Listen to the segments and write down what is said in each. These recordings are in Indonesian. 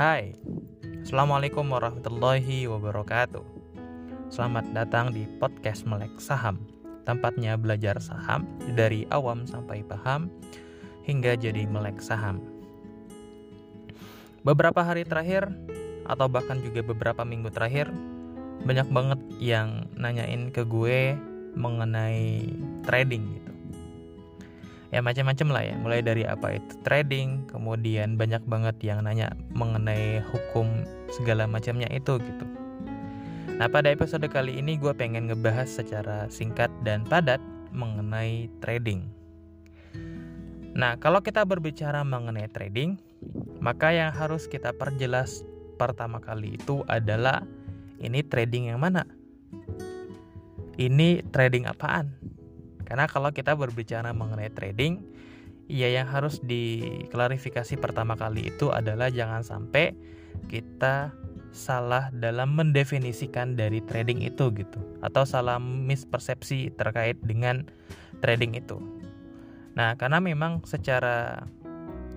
Hai, Assalamualaikum warahmatullahi wabarakatuh. Selamat datang di podcast Melek Saham. Tempatnya belajar saham dari awam sampai paham Hingga jadi melek saham. Beberapa hari terakhir Atau bahkan juga beberapa minggu terakhir Banyak banget yang nanyain ke gue Mengenai trading gitu ya macam-macam lah ya. Mulai dari apa itu trading kemudian banyak banget yang nanya mengenai hukum segala macamnya itu gitu. Nah pada episode kali ini gue pengen ngebahas secara singkat dan padat mengenai trading. Nah kalau kita berbicara mengenai trading maka yang harus kita perjelas pertama kali itu adalah ini trading yang mana? Ini trading apaan karena kalau kita berbicara mengenai trading, ya yang harus diklarifikasi pertama kali itu adalah jangan sampai kita salah dalam mendefinisikan dari trading itu gitu atau salah mispersepsi terkait dengan trading itu. Nah, karena memang secara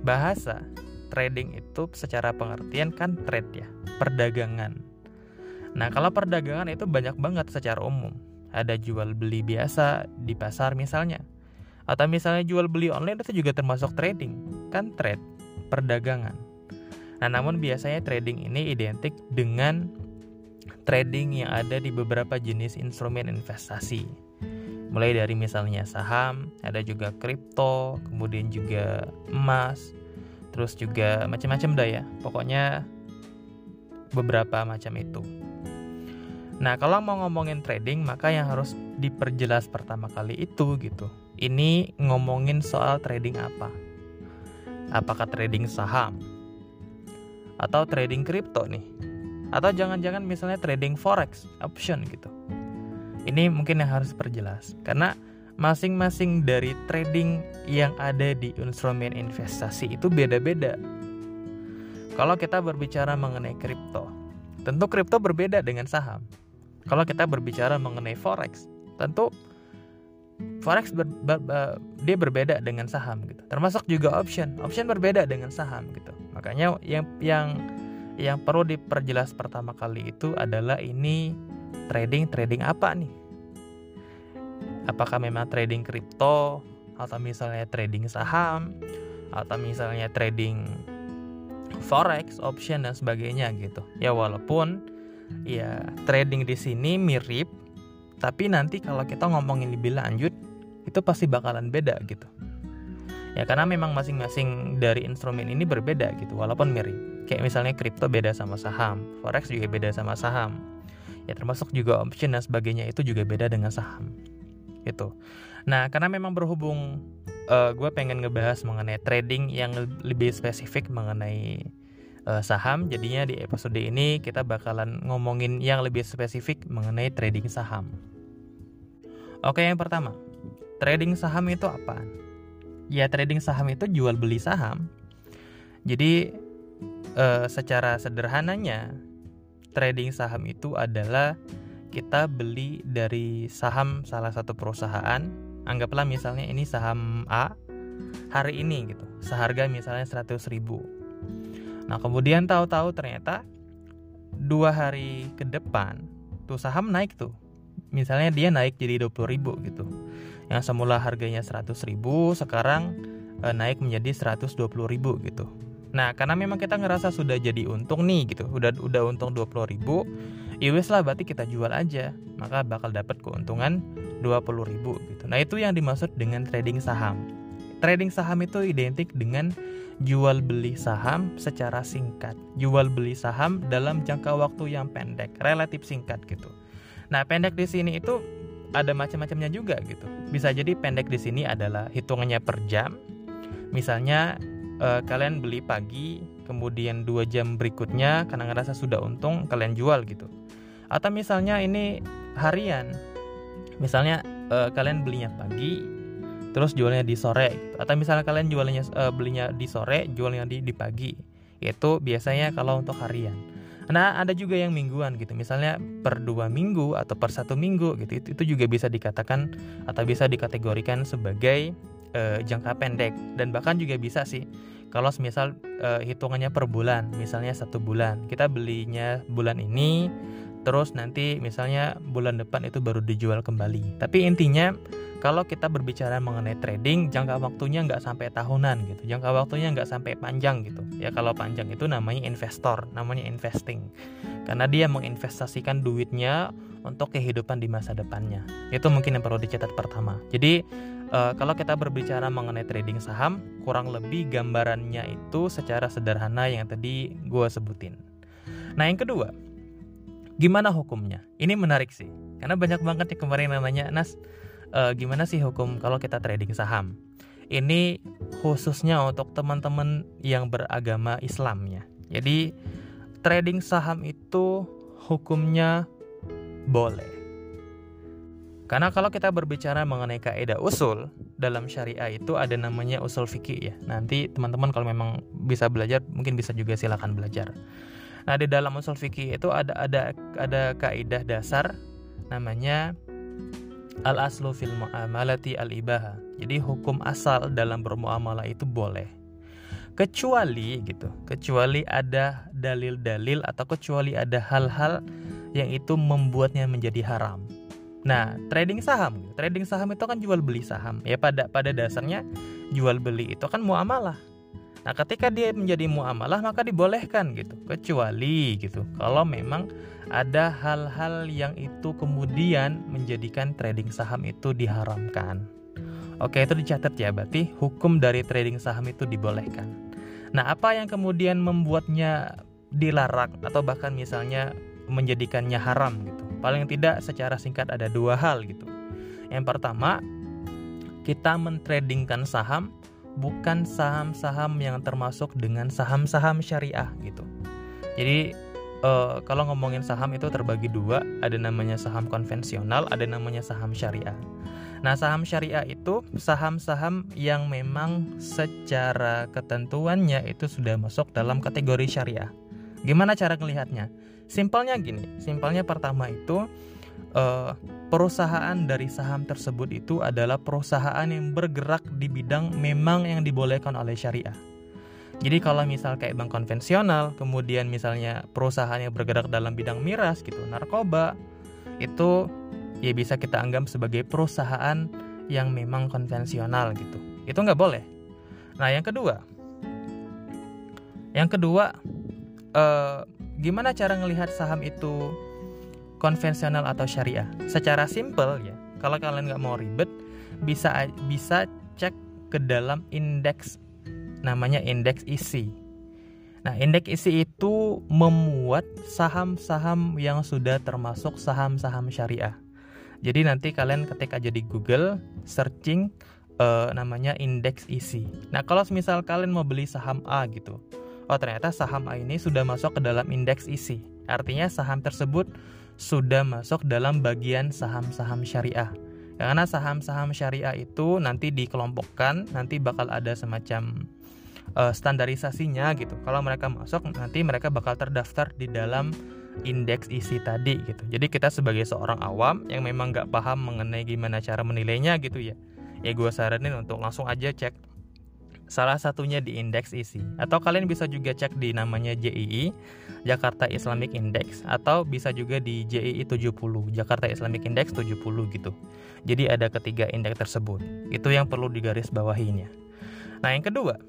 bahasa trading itu secara pengertian kan trade ya, perdagangan. Nah, kalau perdagangan itu banyak banget secara umum ada jual beli biasa di pasar misalnya. Atau misalnya jual beli online itu juga termasuk trading kan trade perdagangan. Nah namun biasanya trading ini identik dengan trading yang ada di beberapa jenis instrumen investasi. Mulai dari misalnya saham ada juga kripto kemudian juga emas terus juga macam-macam dah ya. Pokoknya beberapa macam itu Nah, kalau mau ngomongin trading, maka yang harus diperjelas pertama kali itu gitu. Ini ngomongin soal trading apa? Apakah trading saham? Atau trading kripto nih? Atau jangan-jangan misalnya trading forex, option gitu. Ini mungkin yang harus perjelas karena masing-masing dari trading yang ada di instrumen investasi itu beda-beda. Kalau kita berbicara mengenai kripto, tentu kripto berbeda dengan saham. Kalau kita berbicara mengenai forex, tentu forex ber, ber, ber, dia berbeda dengan saham gitu. Termasuk juga option. Option berbeda dengan saham gitu. Makanya yang yang yang perlu diperjelas pertama kali itu adalah ini trading trading apa nih? Apakah memang trading kripto atau misalnya trading saham atau misalnya trading forex, option dan sebagainya gitu. Ya walaupun ya trading di sini mirip tapi nanti kalau kita ngomongin lebih lanjut itu pasti bakalan beda gitu. Ya karena memang masing-masing dari instrumen ini berbeda gitu walaupun mirip. Kayak misalnya kripto beda sama saham forex juga beda sama saham. Ya termasuk juga option dan sebagainya itu juga beda dengan saham gitu. Nah karena memang berhubung uh, gue pengen ngebahas mengenai trading yang lebih spesifik mengenai uh, saham. Jadinya di episode ini kita bakalan ngomongin yang lebih spesifik mengenai trading saham. Oke, yang pertama, trading saham itu apa? Ya, trading saham itu jual beli saham. Jadi uh, secara sederhananya trading saham itu adalah kita beli dari saham salah satu perusahaan. Anggaplah misalnya ini saham A hari ini gitu. Seharga misalnya 100 ribu Nah kemudian tahu-tahu ternyata dua hari ke depan tuh saham naik tuh. Misalnya dia naik jadi 20 ribu gitu. Yang semula harganya 100 ribu sekarang e, naik menjadi 120 ribu gitu. Nah karena memang kita ngerasa sudah jadi untung nih gitu. Udah udah untung 20 ribu. Ya wes lah berarti kita jual aja. Maka bakal dapat keuntungan 20 ribu gitu. Nah itu yang dimaksud dengan trading saham. Trading saham itu identik dengan jual beli saham secara singkat. Jual beli saham dalam jangka waktu yang pendek, relatif singkat gitu. Nah, pendek di sini itu ada macam-macamnya juga gitu. Bisa jadi pendek di sini adalah hitungannya per jam. Misalnya eh, kalian beli pagi, kemudian dua jam berikutnya karena ngerasa sudah untung kalian jual gitu. Atau misalnya ini harian. Misalnya eh, kalian belinya pagi, terus jualnya di sore. Atau misalnya kalian jualnya uh, belinya di sore jualnya di di pagi. Itu biasanya kalau untuk harian. Nah ada juga yang mingguan gitu. Misalnya per dua minggu atau per satu minggu gitu. Itu, juga bisa dikatakan atau bisa dikategorikan sebagai uh, jangka pendek. Dan bahkan juga bisa sih kalau misal uh, hitungannya per bulan. Misalnya satu bulan. Kita belinya bulan ini terus nanti misalnya bulan depan itu baru dijual kembali. Tapi intinya kalau kita berbicara mengenai trading jangka waktunya nggak sampai tahunan gitu. Jangka waktunya nggak sampai panjang gitu. Ya kalau panjang itu namanya investor namanya investing. Karena dia menginvestasikan duitnya untuk kehidupan di masa depannya. Itu mungkin yang perlu dicatat pertama. Jadi uh, kalau kita berbicara mengenai trading saham, kurang lebih gambarannya itu secara sederhana yang tadi gue sebutin. Nah yang kedua, gimana hukumnya? Ini menarik sih, karena banyak banget yang kemarin namanya Nas, uh, gimana sih hukum kalau kita trading saham? Ini khususnya untuk teman-teman yang beragama Islam ya. Jadi trading saham itu hukumnya boleh karena kalau kita berbicara mengenai kaidah usul dalam syariah itu ada namanya usul fikih ya. Nanti teman-teman kalau memang bisa belajar mungkin bisa juga silakan belajar. Nah, di dalam usul fikih itu ada ada ada kaidah dasar namanya al aslu fil muamalati al ibaha. Jadi hukum asal dalam bermuamalah itu boleh. Kecuali gitu, kecuali ada dalil-dalil atau kecuali ada hal-hal yang itu membuatnya menjadi haram. Nah, trading saham, trading saham itu kan jual beli saham. Ya pada pada dasarnya jual beli itu kan muamalah. Nah, ketika dia menjadi muamalah maka dibolehkan gitu. Kecuali gitu. Kalau memang ada hal-hal yang itu kemudian menjadikan trading saham itu diharamkan. Oke, itu dicatat ya, berarti hukum dari trading saham itu dibolehkan. Nah, apa yang kemudian membuatnya dilarang atau bahkan misalnya menjadikannya haram gitu? Paling tidak secara singkat ada dua hal gitu. Yang pertama, kita mentradingkan saham bukan saham-saham yang termasuk dengan saham-saham syariah gitu. Jadi uh, kalau ngomongin saham itu terbagi dua, ada namanya saham konvensional, ada namanya saham syariah. Nah, saham syariah itu saham-saham yang memang secara ketentuannya itu sudah masuk dalam kategori syariah. Gimana cara melihatnya? Simpelnya gini, simpelnya pertama itu uh, perusahaan dari saham tersebut itu adalah perusahaan yang bergerak di bidang memang yang dibolehkan oleh syariah. Jadi kalau misal kayak bank konvensional, kemudian misalnya perusahaan yang bergerak dalam bidang miras gitu, narkoba, itu ya bisa kita anggap sebagai perusahaan yang memang konvensional gitu. Itu nggak boleh. Nah yang kedua, yang kedua uh, gimana cara ngelihat saham itu konvensional atau syariah? Secara simple ya, kalau kalian nggak mau ribet, bisa bisa cek ke dalam indeks namanya indeks isi. Nah, indeks isi itu memuat saham-saham yang sudah termasuk saham-saham syariah. Jadi nanti kalian ketik aja di Google searching uh, namanya indeks isi. Nah, kalau misal kalian mau beli saham A gitu, oh ternyata saham A ini sudah masuk ke dalam indeks isi. Artinya saham tersebut sudah masuk dalam bagian saham-saham syariah. Karena saham-saham syariah itu nanti dikelompokkan, nanti bakal ada semacam uh, standarisasinya gitu. Kalau mereka masuk, nanti mereka bakal terdaftar di dalam indeks isi tadi gitu. Jadi kita sebagai seorang awam yang memang nggak paham mengenai gimana cara menilainya gitu ya, ya gue saranin untuk langsung aja cek Salah satunya di indeks isi. Atau kalian bisa juga cek di namanya JII, Jakarta Islamic Index atau bisa juga di JII 70, Jakarta Islamic Index 70 gitu. Jadi ada ketiga indeks tersebut. Itu yang perlu digaris bawahinya. Nah, yang kedua,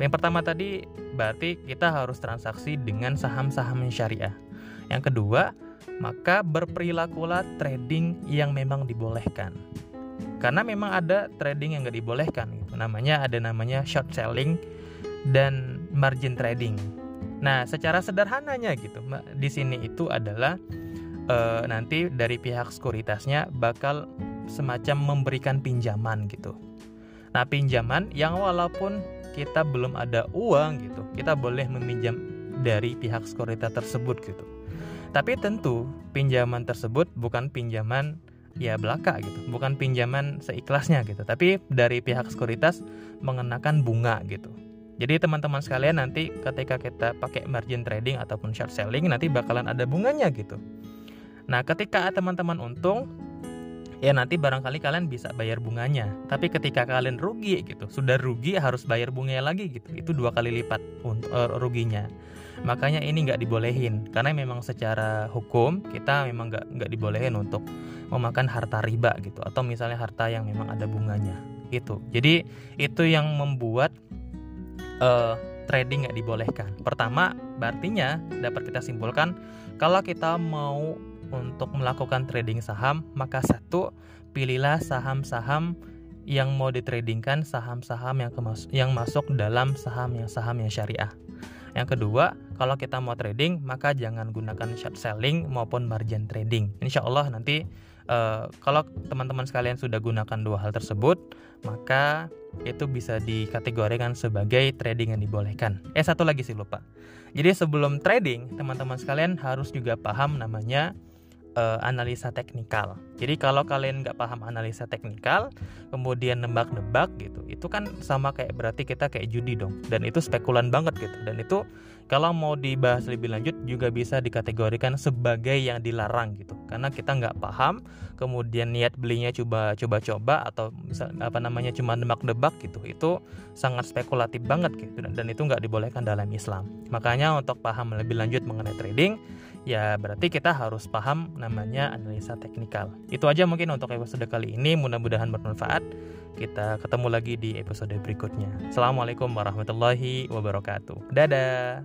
yang pertama tadi berarti kita harus transaksi dengan saham-saham syariah. Yang kedua, maka berperilakulah trading yang memang dibolehkan karena memang ada trading yang nggak dibolehkan. Namanya ada namanya short selling dan margin trading. Nah secara sederhananya gitu di sini itu adalah e, nanti dari pihak sekuritasnya bakal semacam memberikan pinjaman gitu. Nah pinjaman yang walaupun kita belum ada uang gitu kita boleh meminjam dari pihak sekuritas tersebut gitu. Tapi tentu pinjaman tersebut bukan pinjaman ya belaka gitu bukan pinjaman seikhlasnya gitu tapi dari pihak sekuritas mengenakan bunga gitu jadi teman-teman sekalian nanti ketika kita pakai margin trading ataupun short selling nanti bakalan ada bunganya gitu nah ketika teman-teman untung ya nanti barangkali kalian bisa bayar bunganya. Tapi ketika kalian rugi gitu, sudah rugi harus bayar bunganya lagi gitu. Itu dua kali lipat untuk uh, ruginya. Makanya ini nggak dibolehin karena memang secara hukum kita memang nggak nggak dibolehin untuk memakan harta riba gitu atau misalnya harta yang memang ada bunganya itu. Jadi itu yang membuat uh, trading nggak dibolehkan. Pertama, berartinya dapat kita simpulkan kalau kita mau untuk melakukan trading saham, maka satu, pilihlah saham-saham yang mau ditradingkan saham-saham yang kemas yang masuk dalam saham yang saham yang syariah. Yang kedua, kalau kita mau trading, maka jangan gunakan short selling maupun margin trading. Insya Allah nanti uh, kalau teman-teman sekalian sudah gunakan dua hal tersebut, maka itu bisa dikategorikan sebagai trading yang dibolehkan. Eh satu lagi sih lupa. Jadi sebelum trading, teman-teman sekalian harus juga paham namanya uh, analisa teknikal. Jadi kalau kalian nggak paham analisa teknikal, kemudian nebak-nebak gitu, itu kan sama kayak berarti kita kayak judi dong. Dan itu spekulan banget gitu. Dan itu kalau mau dibahas lebih lanjut juga bisa dikategorikan sebagai yang dilarang gitu. Karena kita nggak paham, kemudian niat belinya coba-coba-coba atau misal apa namanya cuma nebak-nebak gitu, itu sangat spekulatif banget gitu. Dan itu nggak dibolehkan dalam Islam. Makanya untuk paham lebih lanjut mengenai trading, ya berarti kita harus paham namanya analisa teknikal. Itu aja mungkin untuk episode kali ini, mudah-mudahan bermanfaat. Kita ketemu lagi di episode berikutnya. Assalamualaikum warahmatullahi wabarakatuh. Dadah.